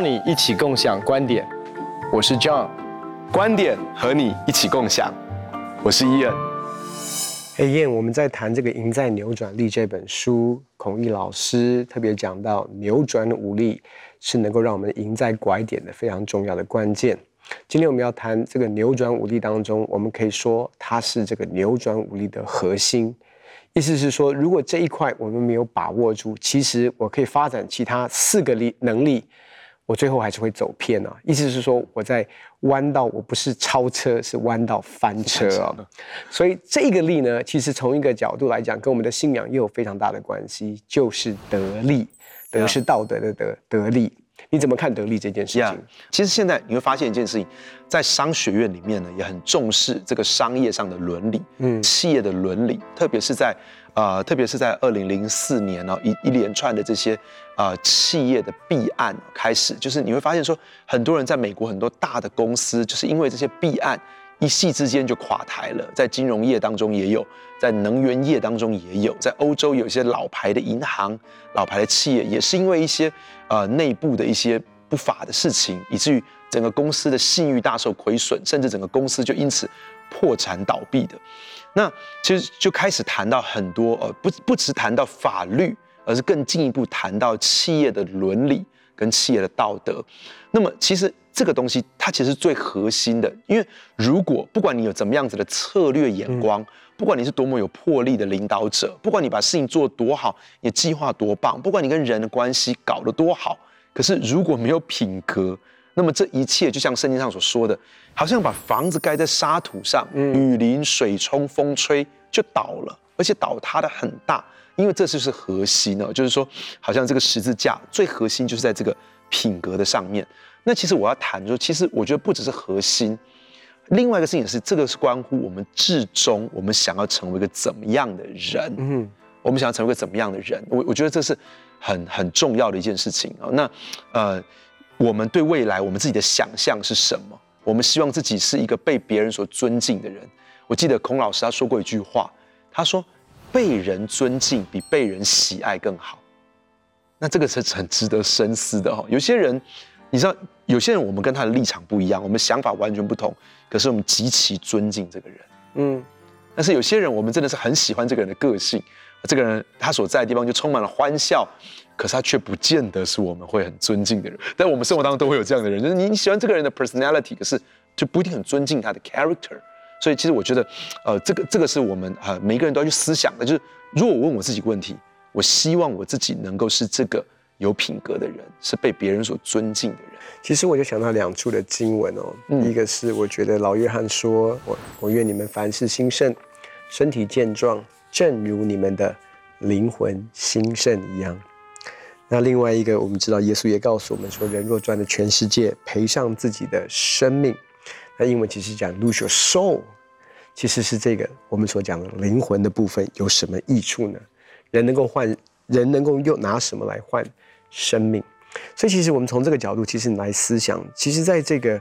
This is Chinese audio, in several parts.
邀你一起共享观点，我是 John，观点和你一起共享，我是 Ian。嘿，Ian，我们在谈这个《赢在扭转力》这本书，孔毅老师特别讲到，扭转武力是能够让我们赢在拐点的非常重要的关键。今天我们要谈这个扭转武力当中，我们可以说它是这个扭转武力的核心。意思是说，如果这一块我们没有把握住，其实我可以发展其他四个力能力，我最后还是会走偏啊。意思是说，我在弯道，我不是超车，是弯道翻车啊。所以这个力呢，其实从一个角度来讲，跟我们的信仰也有非常大的关系，就是得力。得是道德的得，得力。你怎么看得力这件事情？Yeah, 其实现在你会发现一件事情，在商学院里面呢，也很重视这个商业上的伦理，嗯，企业的伦理，特别是在呃，特别是在二零零四年呢，一一连串的这些呃企业的弊案开始，就是你会发现说，很多人在美国很多大的公司，就是因为这些弊案。一夕之间就垮台了，在金融业当中也有，在能源业当中也有，在欧洲有一些老牌的银行、老牌的企业，也是因为一些呃内部的一些不法的事情，以至于整个公司的信誉大受亏损，甚至整个公司就因此破产倒闭的。那其实就开始谈到很多呃，不不只谈到法律，而是更进一步谈到企业的伦理跟企业的道德。那么其实。这个东西它其实是最核心的，因为如果不管你有怎么样子的策略眼光，不管你是多么有魄力的领导者，不管你把事情做得多好，你计划多棒，不管你跟人的关系搞得多好，可是如果没有品格，那么这一切就像圣经上所说的，好像把房子盖在沙土上，雨淋、水冲、风吹就倒了，而且倒塌的很大，因为这就是核心呢，就是说，好像这个十字架最核心就是在这个品格的上面。那其实我要谈说，其实我觉得不只是核心，另外一个事情是，这个是关乎我们至终我们想要成为一个怎么样的人。嗯，我们想要成为一个怎么样的人，我我觉得这是很很重要的一件事情啊。那呃，我们对未来我们自己的想象是什么？我们希望自己是一个被别人所尊敬的人。我记得孔老师他说过一句话，他说：“被人尊敬比被人喜爱更好。”那这个是很值得深思的哈。有些人。你知道，有些人我们跟他的立场不一样，我们想法完全不同，可是我们极其尊敬这个人，嗯。但是有些人我们真的是很喜欢这个人的个性，这个人他所在的地方就充满了欢笑，可是他却不见得是我们会很尊敬的人。但我们生活当中都会有这样的人，就是你喜欢这个人的 personality，可是就不一定很尊敬他的 character。所以其实我觉得，呃，这个这个是我们呃每个人都要去思想的，就是如果我问我自己个问题，我希望我自己能够是这个。有品格的人是被别人所尊敬的人。其实我就想到两处的经文哦，嗯、一个是我觉得老约翰说：“我我愿你们凡事兴盛，身体健壮，正如你们的灵魂兴盛一样。”那另外一个，我们知道耶稣也告诉我们说：“人若赚了全世界，赔上自己的生命。”那英文其实讲 “lose your soul”，其实是这个我们所讲的灵魂的部分有什么益处呢？人能够换，人能够又拿什么来换？生命，所以其实我们从这个角度，其实来思想，其实在这个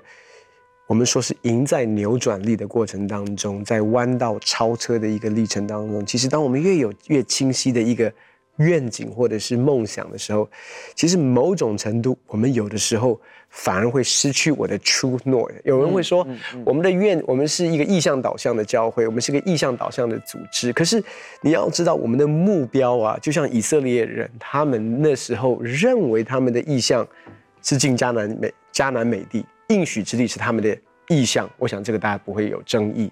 我们说是赢在扭转力的过程当中，在弯道超车的一个历程当中，其实当我们越有越清晰的一个。愿景或者是梦想的时候，其实某种程度，我们有的时候反而会失去我的 true north。有人会说，我们的愿，我们是一个意向导向的教会，我们是个意向导向的组织。可是你要知道，我们的目标啊，就像以色列人，他们那时候认为他们的意向是进迦南美迦南美地，应许之地是他们的意向。我想这个大家不会有争议。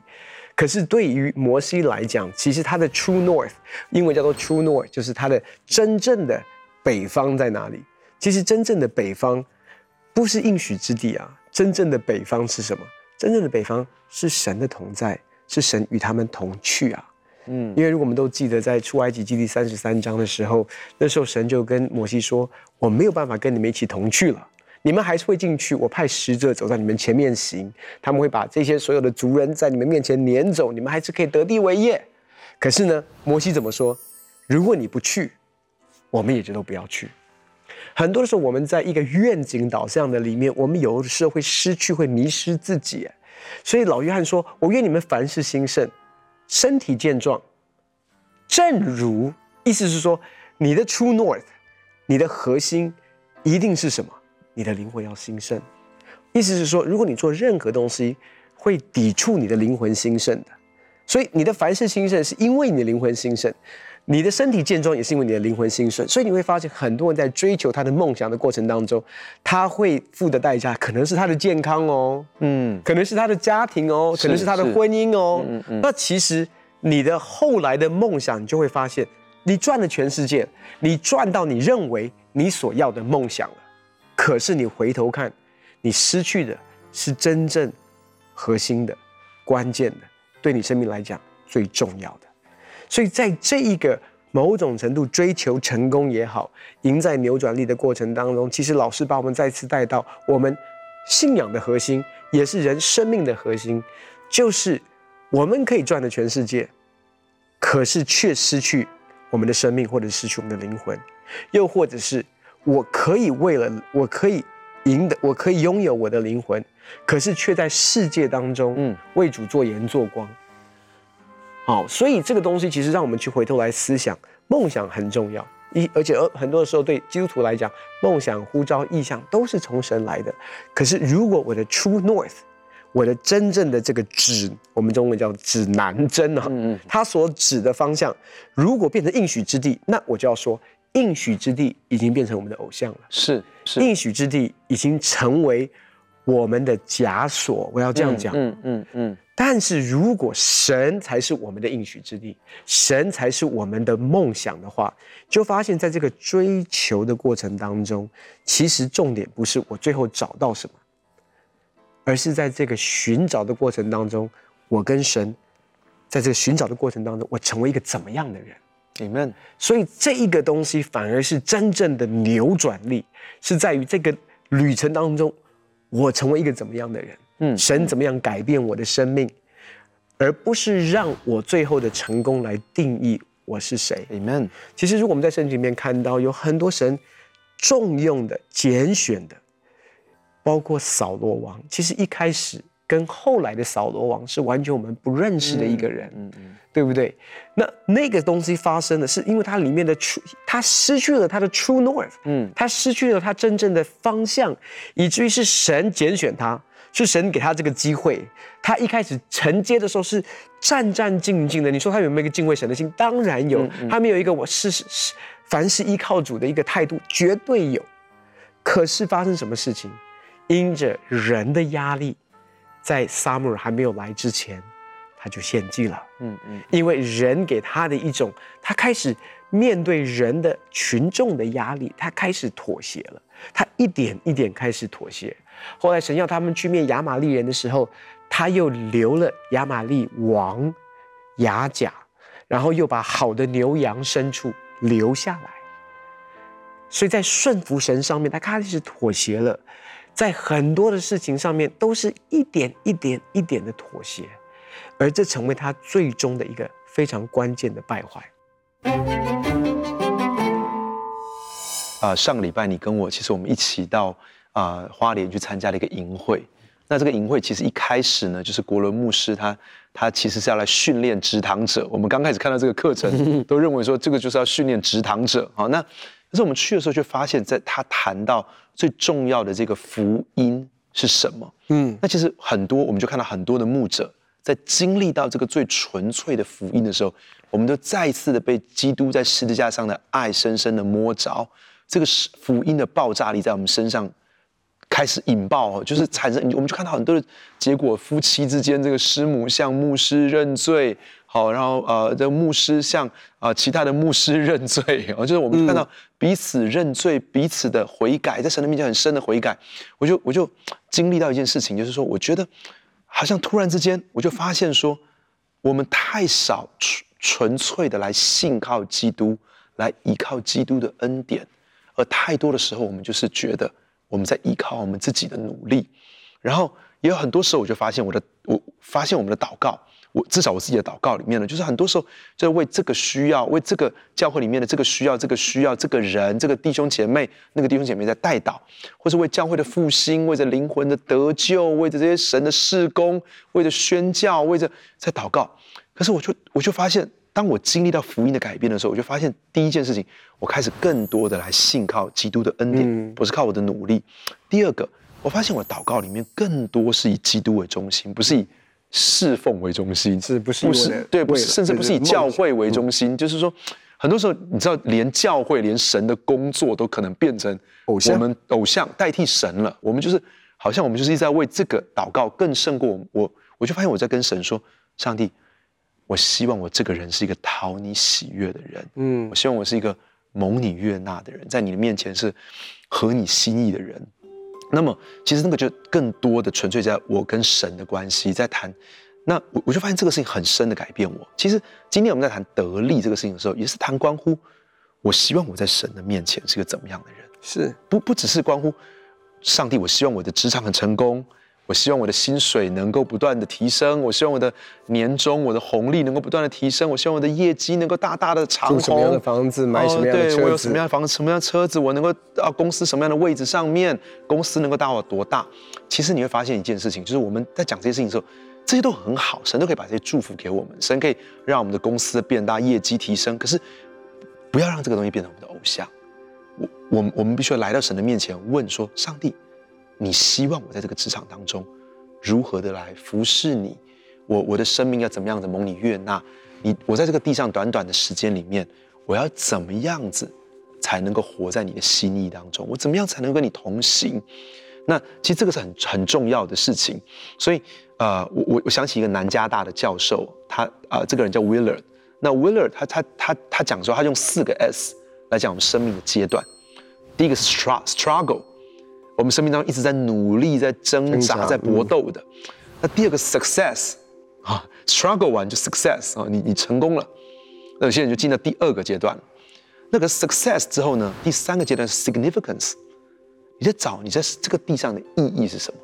可是对于摩西来讲，其实他的 true north，英文叫做 true north，就是他的真正的北方在哪里？其实真正的北方不是应许之地啊，真正的北方是什么？真正的北方是神的同在，是神与他们同去啊。嗯，因为如果我们都记得在出埃及记第三十三章的时候，那时候神就跟摩西说：“我没有办法跟你们一起同去了。”你们还是会进去，我派使者走在你们前面行，他们会把这些所有的族人在你们面前撵走，你们还是可以得地为业。可是呢，摩西怎么说？如果你不去，我们也就都不要去。很多时候，我们在一个愿景导向的里面，我们有的时候会失去，会迷失自己。所以老约翰说：“我愿你们凡事兴盛，身体健壮，正如……意思是说，你的 true north，你的核心一定是什么？”你的灵魂要兴盛。意思是说，如果你做任何东西会抵触你的灵魂兴盛的，所以你的凡事兴盛是因为你的灵魂兴盛。你的身体健壮也是因为你的灵魂兴盛，所以你会发现很多人在追求他的梦想的过程当中，他会付的代价可能是他的健康哦，嗯，可能是他的家庭哦，可能是他的婚姻哦。嗯嗯。那其实你的后来的梦想，你就会发现，你赚了全世界，你赚到你认为你所要的梦想了，可是你回头看，你失去的是真正核心的、关键的，对你生命来讲最重要的。所以，在这一个某种程度追求成功也好，赢在扭转力的过程当中，其实老师把我们再次带到我们信仰的核心，也是人生命的核心，就是我们可以赚的全世界，可是却失去我们的生命，或者失去我们的灵魂，又或者是我可以为了我可以赢得，我可以拥有我的灵魂，可是却在世界当中，嗯，为主做盐做光。好，所以这个东西其实让我们去回头来思想，梦想很重要。一而且而很多的时候对基督徒来讲，梦想、呼召、意向都是从神来的。可是如果我的 true north，我的真正的这个指，我们中文叫指南针啊，嗯嗯，它所指的方向，如果变成应许之地，那我就要说，应许之地已经变成我们的偶像了。是是，应许之地已经成为我们的枷锁。我要这样讲，嗯嗯嗯。嗯嗯但是如果神才是我们的应许之地，神才是我们的梦想的话，就发现在这个追求的过程当中，其实重点不是我最后找到什么，而是在这个寻找的过程当中，我跟神，在这个寻找的过程当中，我成为一个怎么样的人？Amen。所以这一个东西反而是真正的扭转力，是在于这个旅程当中，我成为一个怎么样的人。嗯，神怎么样改变我的生命，而不是让我最后的成功来定义我是谁。Amen。其实，如果我们在圣经里面看到有很多神重用的、拣选的，包括扫罗王，其实一开始。跟后来的扫罗王是完全我们不认识的一个人，嗯嗯，对不对？那那个东西发生的是因为它里面的 true，他失去了他的 true north，嗯，他失去了他真正的方向，以至于是神拣选他，是神给他这个机会。他一开始承接的时候是战战兢兢的。你说他有没有一个敬畏神的心？当然有。他没有一个我是是凡事依靠主的一个态度，绝对有。可是发生什么事情？因着人的压力。在撒母耳还没有来之前，他就献祭了。嗯嗯，因为人给他的一种，他开始面对人的群众的压力，他开始妥协了。他一点一点开始妥协。后来神要他们去灭亚玛力人的时候，他又留了亚玛力王雅甲，然后又把好的牛羊牲畜留下来。所以在顺服神上面，他开始妥协了。在很多的事情上面，都是一点一点一点的妥协，而这成为他最终的一个非常关键的败坏。啊，上个礼拜你跟我，其实我们一起到啊、呃、花莲去参加了一个营会。那这个营会其实一开始呢，就是国伦牧师他他其实是要来训练植堂者。我们刚开始看到这个课程，都认为说这个就是要训练植堂者。好，那。可是我们去的时候，却发现，在他谈到最重要的这个福音是什么？嗯，那其实很多，我们就看到很多的牧者在经历到这个最纯粹的福音的时候，我们都再一次的被基督在十字架上的爱深深的摸着，这个福音的爆炸力在我们身上开始引爆，就是产生，我们就看到很多的结果，夫妻之间这个师母向牧师认罪。好，然后呃，这个牧师向啊、呃、其他的牧师认罪，哦，就是我们看到彼此认罪、彼此的悔改，在神的面前很深的悔改。我就我就经历到一件事情，就是说，我觉得好像突然之间，我就发现说，我们太少纯纯粹的来信靠基督，来依靠基督的恩典，而太多的时候，我们就是觉得我们在依靠我们自己的努力，然后也有很多时候，我就发现我的，我发现我们的祷告。我至少我自己的祷告里面呢，就是很多时候就是为这个需要，为这个教会里面的这个需要，这个需要，这个人，这个弟兄姐妹，那个弟兄姐妹在代祷，或是为教会的复兴，为着灵魂的得救，为着这些神的事工，为着宣教，为着在祷告。可是我就我就发现，当我经历到福音的改变的时候，我就发现第一件事情，我开始更多的来信靠基督的恩典，嗯、不是靠我的努力。第二个，我发现我的祷告里面更多是以基督为中心，不是以侍奉为中心，是不是？不是，对，不是，甚至不是以教会为中心。嗯、就是说，很多时候你知道，连教会、连神的工作都可能变成偶像，我们偶像代替神了。我们就是好像我们就是一直在为这个祷告，更胜过我。我我就发现我在跟神说，上帝。我希望我这个人是一个讨你喜悦的人，嗯，我希望我是一个蒙你悦纳的人，在你的面前是合你心意的人。那么，其实那个就更多的纯粹在我跟神的关系，在谈。那我我就发现这个事情很深的改变我。其实今天我们在谈得力这个事情的时候，也是谈关乎我希望我在神的面前是个怎么样的人，是不不只是关乎上帝，我希望我的职场很成功。我希望我的薪水能够不断的提升，我希望我的年终、我的红利能够不断的提升，我希望我的业绩能够大大的长红。住什么样的房子，买什么样的车子？对，我有什么样的房子，什么样的车子，我能够到公司什么样的位置上面，公司能够大我多大？其实你会发现一件事情，就是我们在讲这些事情的时候，这些都很好，神都可以把这些祝福给我们，神可以让我们的公司变大，业绩提升。可是不要让这个东西变成我们的偶像。我、我、我们必须要来到神的面前，问说：上帝。你希望我在这个职场当中，如何的来服侍你？我我的生命要怎么样子蒙你悦纳？你我在这个地上短短的时间里面，我要怎么样子才能够活在你的心意当中？我怎么样才能跟你同行？那其实这个是很很重要的事情。所以呃，我我我想起一个南加大的教授，他啊、呃，这个人叫 Willard。那 Willard 他他他他讲说，他用四个 S 来讲我们生命的阶段。第一个是 struggle。我们生命当中一直在努力、在挣扎、在搏斗的。那第二个 success 啊，struggle 完就 success 啊，你你成功了。那有些人就进到第二个阶段。那个 success 之后呢，第三个阶段是 significance。你在找你在这个地上的意义是什么？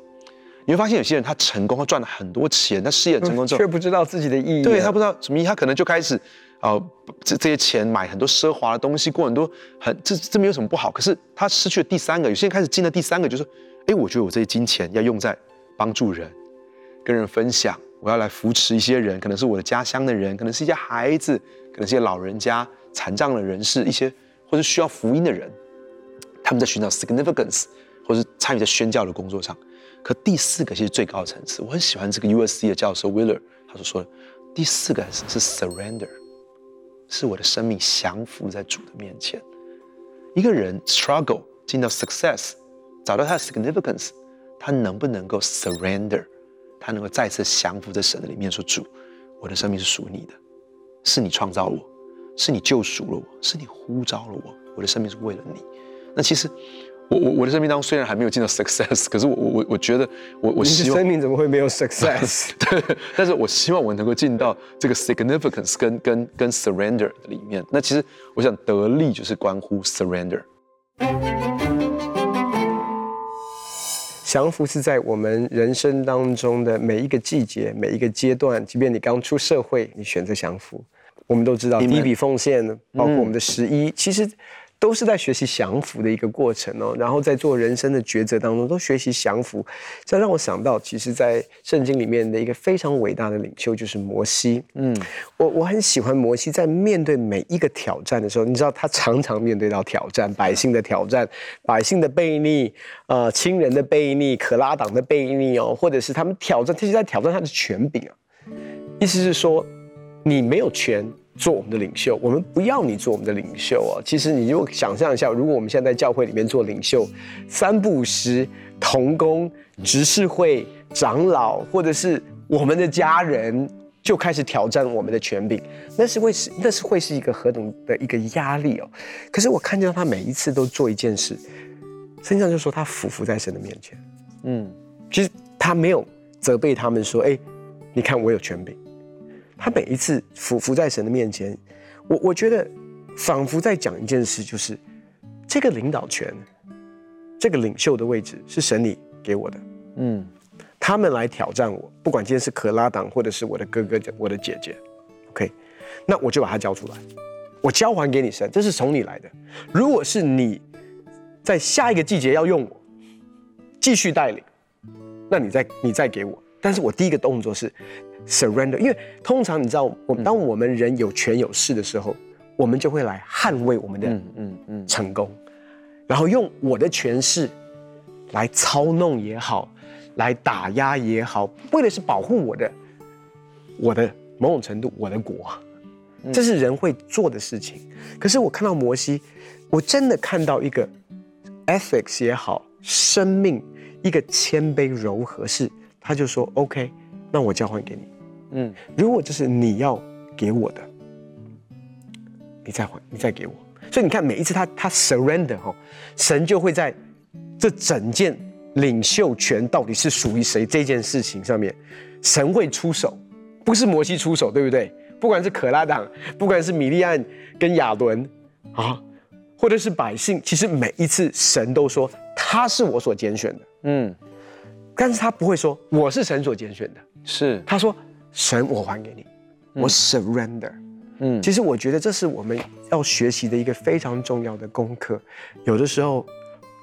你会发现有些人他成功，他赚了很多钱，他事业成功之后，却不知道自己的意义。对，他不知道什么意义，他可能就开始。呃，这这些钱买很多奢华的东西，过很多很这这没有什么不好。可是他失去了第三个，有些人开始进了第三个，就是，哎，我觉得我这些金钱要用在帮助人，跟人分享，我要来扶持一些人，可能是我的家乡的人，可能是一些孩子，可能是一些老人家、残障的人士，一些或者需要福音的人，他们在寻找 significance，或是参与在宣教的工作上。可第四个其实最高层次，我很喜欢这个 USC 的教授 Willer，他所说的，第四个是 surrender。是我的生命降服在主的面前。一个人 struggle 进到 success，找到他的 significance，他能不能够 surrender？他能够再次降服在神的里面，说：“主，我的生命是属你的，是你创造我，是你救赎了我，是你呼召了我，我的生命是为了你。”那其实。我我我的生命当中虽然还没有进到 success，可是我我我我觉得我我希望生命怎么会没有 success？对，但是我希望我能够进到这个 significance 跟跟跟 surrender 的里面。那其实我想得力就是关乎 surrender。降服是在我们人生当中的每一个季节、每一个阶段，即便你刚出社会，你选择降服，我们都知道第一笔奉献，包括我们的十一，嗯、其实。都是在学习降服的一个过程哦，然后在做人生的抉择当中，都学习降服。这让我想到，其实，在圣经里面的一个非常伟大的领袖就是摩西。嗯，我我很喜欢摩西在面对每一个挑战的时候，你知道他常常面对到挑战，百姓的挑战，百姓的背逆，呃，亲人的背逆，可拉党的背逆哦，或者是他们挑战，这是在挑战他的权柄啊。意思是说，你没有权。做我们的领袖，我们不要你做我们的领袖哦！其实你就想象一下，如果我们现在在教会里面做领袖，三不五时同工、执事会长老，或者是我们的家人，就开始挑战我们的权柄，那是会是那是会是一个何等的一个压力哦！可是我看见他每一次都做一件事，圣经上就说他俯伏在神的面前，嗯，其实他没有责备他们说，哎，你看我有权柄。他每一次俯伏在神的面前，我我觉得仿佛在讲一件事，就是这个领导权，这个领袖的位置是神你给我的。嗯，他们来挑战我，不管今天是可拉党或者是我的哥哥、我的姐姐，OK，那我就把它交出来，我交还给你神，这是从你来的。如果是你在下一个季节要用我继续带领，那你再你再给我，但是我第一个动作是。surrender，因为通常你知道，我当我们人有权有势的时候，我们就会来捍卫我们的嗯嗯成功，然后用我的权势来操弄也好，来打压也好，为的是保护我的我的某种程度我的国，这是人会做的事情。可是我看到摩西，我真的看到一个 ethics 也好，生命一个谦卑柔和，是他就说 OK，那我交换给你。嗯，如果这是你要给我的，你再还，你再给我。所以你看，每一次他他 surrender 哈，神就会在这整件领袖权到底是属于谁这件事情上面，神会出手，不是摩西出手，对不对？不管是可拉党，不管是米利安跟亚伦啊，或者是百姓，其实每一次神都说他是我所拣选的，嗯，但是他不会说我是神所拣选的，是他说。神，我还给你，我 surrender。嗯，其实我觉得这是我们要学习的一个非常重要的功课。有的时候，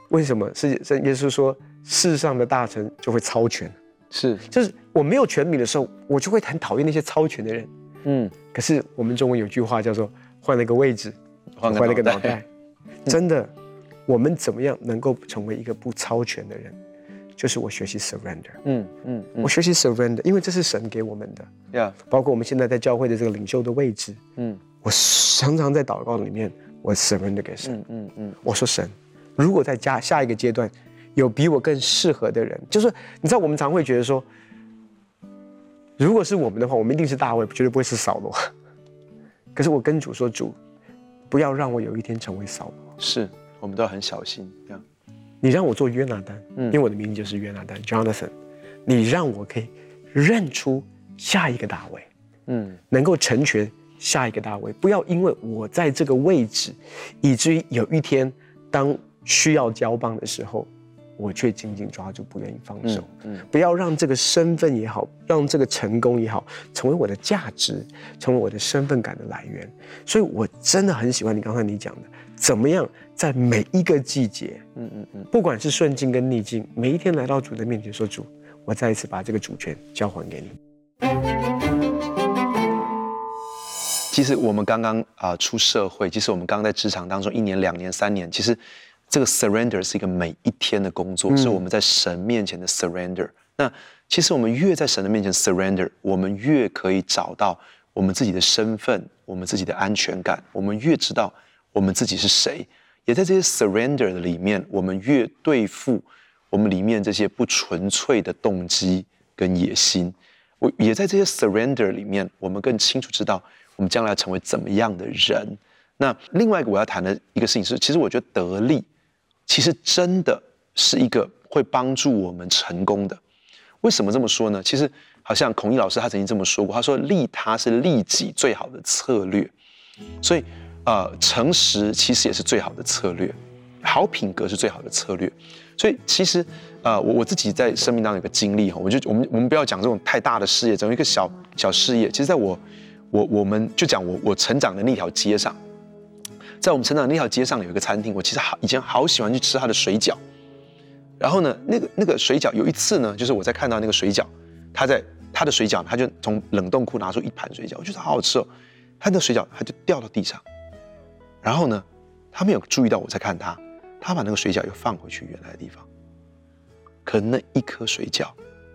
为什么是耶稣说世上的大臣就会操权？是，就是我没有权柄的时候，我就会很讨厌那些操权的人。嗯，可是我们中文有句话叫做“换了个位置，换了个脑袋”。真的，我们怎么样能够成为一个不操权的人？就是我学习 surrender，嗯嗯，我学习 surrender，因为这是神给我们的，Yeah，包括我们现在在教会的这个领袖的位置，嗯，我常常在祷告里面，我 surrender 给神，嗯嗯嗯，我说神，如果在加下一个阶段有比我更适合的人，就是你知道我们常会觉得说，如果是我们的话，我们一定是大卫，绝对不会是扫罗。可是我跟主说，主，不要让我有一天成为扫罗，是我们都要很小心，这样。你让我做约拿丹，嗯，因为我的名字就是约拿丹，Jonathan。你让我可以认出下一个大卫，嗯，能够成全下一个大卫。不要因为我在这个位置，以至于有一天当需要交棒的时候，我却紧紧抓住，不愿意放手。嗯，不要让这个身份也好，让这个成功也好，成为我的价值，成为我的身份感的来源。所以我真的很喜欢你刚才你讲的。怎么样，在每一个季节，嗯嗯嗯，不管是顺境跟逆境，每一天来到主的面前说：“主，我再一次把这个主权交还给你。”其实我们刚刚啊出社会，其实我们刚刚在职场当中一年、两年、三年，其实这个 surrender 是一个每一天的工作，嗯、是我们在神面前的 surrender。那其实我们越在神的面前 surrender，我们越可以找到我们自己的身份，我们自己的安全感，我们越知道。我们自己是谁，也在这些 surrender 的里面，我们越对付我们里面这些不纯粹的动机跟野心，我也在这些 surrender 里面，我们更清楚知道我们将来要成为怎么样的人。那另外一个我要谈的一个事情是，其实我觉得得利，其实真的是一个会帮助我们成功的。为什么这么说呢？其实好像孔毅老师他曾经这么说过，他说利他是利己最好的策略，所以。呃，诚实其实也是最好的策略，好品格是最好的策略，所以其实，呃，我我自己在生命当中有个经历哈，我就我们我们不要讲这种太大的事业，整一个小小事业，其实在我我我们就讲我我成长的那条街上，在我们成长的那条街上有一个餐厅，我其实好以前好喜欢去吃它的水饺，然后呢，那个那个水饺有一次呢，就是我在看到那个水饺，他在他的水饺，他就从冷冻库拿出一盘水饺，我觉得好好吃哦，他的水饺他就掉到地上。然后呢，他没有注意到我在看他，他把那个水饺又放回去原来的地方。可那一颗水饺，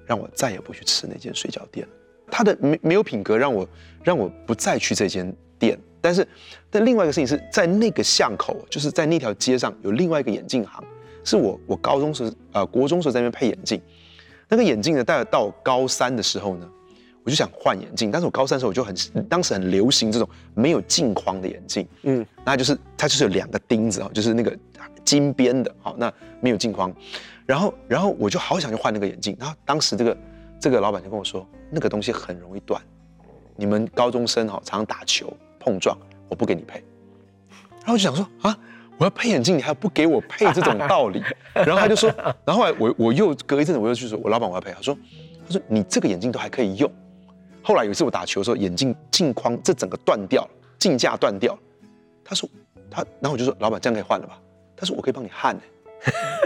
让我再也不去吃那间水饺店。他的没没有品格，让我让我不再去这间店。但是，但另外一个事情是在那个巷口，就是在那条街上有另外一个眼镜行，是我我高中时、呃、国中时候在那边配眼镜。那个眼镜呢，大概到高三的时候呢。我就想换眼镜，但是我高三的时候我就很，当时很流行这种没有镜框的眼镜，嗯，那就是它就是有两个钉子哦，就是那个金边的，好，那没有镜框，然后然后我就好想去换那个眼镜，然后当时这个这个老板就跟我说，那个东西很容易断，你们高中生哈常常打球碰撞，我不给你配，然后我就想说啊，我要配眼镜，你还不给我配这种道理，然后他就说，然后后来我我又隔一阵子我又去说，我老板我要配，他说他说你这个眼镜都还可以用。后来有一次我打球的时候，眼镜镜框这整个断掉了，镜架断掉了。他说他，然后我就说老板这样可以换了吧？他说我可以帮你焊，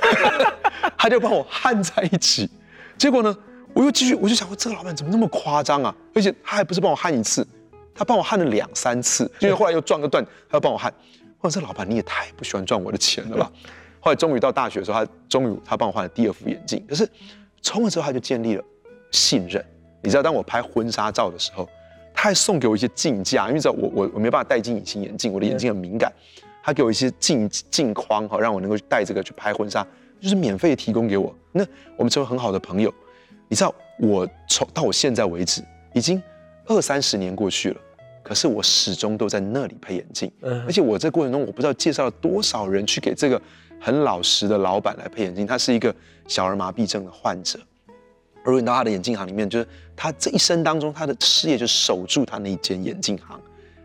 他就帮我焊在一起。结果呢，我又继续，我就想说，这个老板怎么那么夸张啊？而且他还不是帮我焊一次，他帮我焊了两三次，因为后来又撞个断，他要帮我焊。我说这老板你也太不喜欢赚我的钱了吧？后来终于到大学的时候，他终于他帮我换了第二副眼镜。可是从那之后他就建立了信任。你知道，当我拍婚纱照的时候，他还送给我一些镜架，因为知道我我我没办法戴进隐形眼镜，我的眼睛很敏感。他给我一些镜镜框哈，让我能够戴这个去拍婚纱，就是免费提供给我。那我们成为很好的朋友。你知道我从到我现在为止已经二三十年过去了，可是我始终都在那里配眼镜，而且我这过程中我不知道介绍了多少人去给这个很老实的老板来配眼镜。他是一个小儿麻痹症的患者，如果你到他的眼镜行里面，就是他这一生当中他的事业就守住他那一间眼镜行，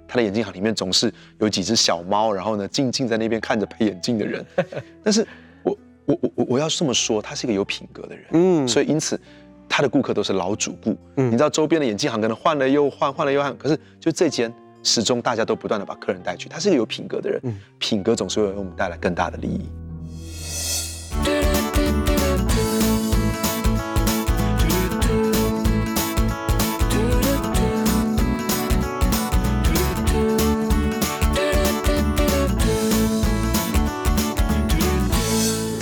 他的眼镜行里面总是有几只小猫，然后呢静静在那边看着配眼镜的人。但是我我我我要这么说，他是一个有品格的人，嗯，所以因此。他的顾客都是老主顾，嗯，你知道周边的眼镜行可能换了又换，换了又换，可是就这间始终大家都不断的把客人带去。他是一个有品格的人，嗯，品格总是会为我们带来更大的利益。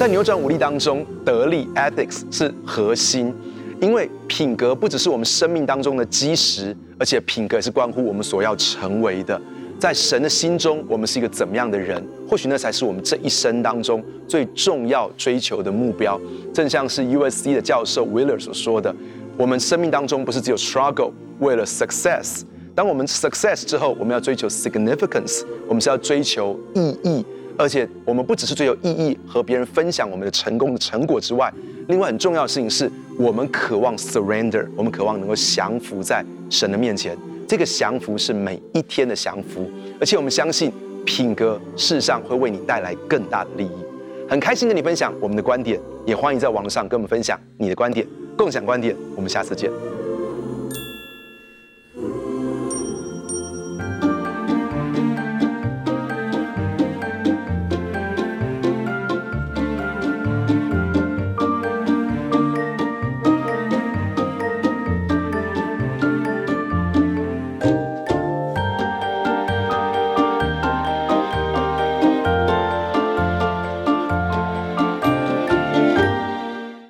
在扭转武力当中，得力 ethics 是核心。因为品格不只是我们生命当中的基石，而且品格也是关乎我们所要成为的。在神的心中，我们是一个怎么样的人？或许那才是我们这一生当中最重要追求的目标。正像是 USC 的教授 Willer 所说的，我们生命当中不是只有 struggle 为了 success。当我们 success 之后，我们要追求 significance，我们是要追求意义。而且我们不只是追求意义和别人分享我们的成功的成果之外，另外很重要的事情是。我们渴望 surrender，我们渴望能够降服在神的面前。这个降服是每一天的降服，而且我们相信品格事实上会为你带来更大的利益。很开心跟你分享我们的观点，也欢迎在网络上跟我们分享你的观点，共享观点。我们下次见。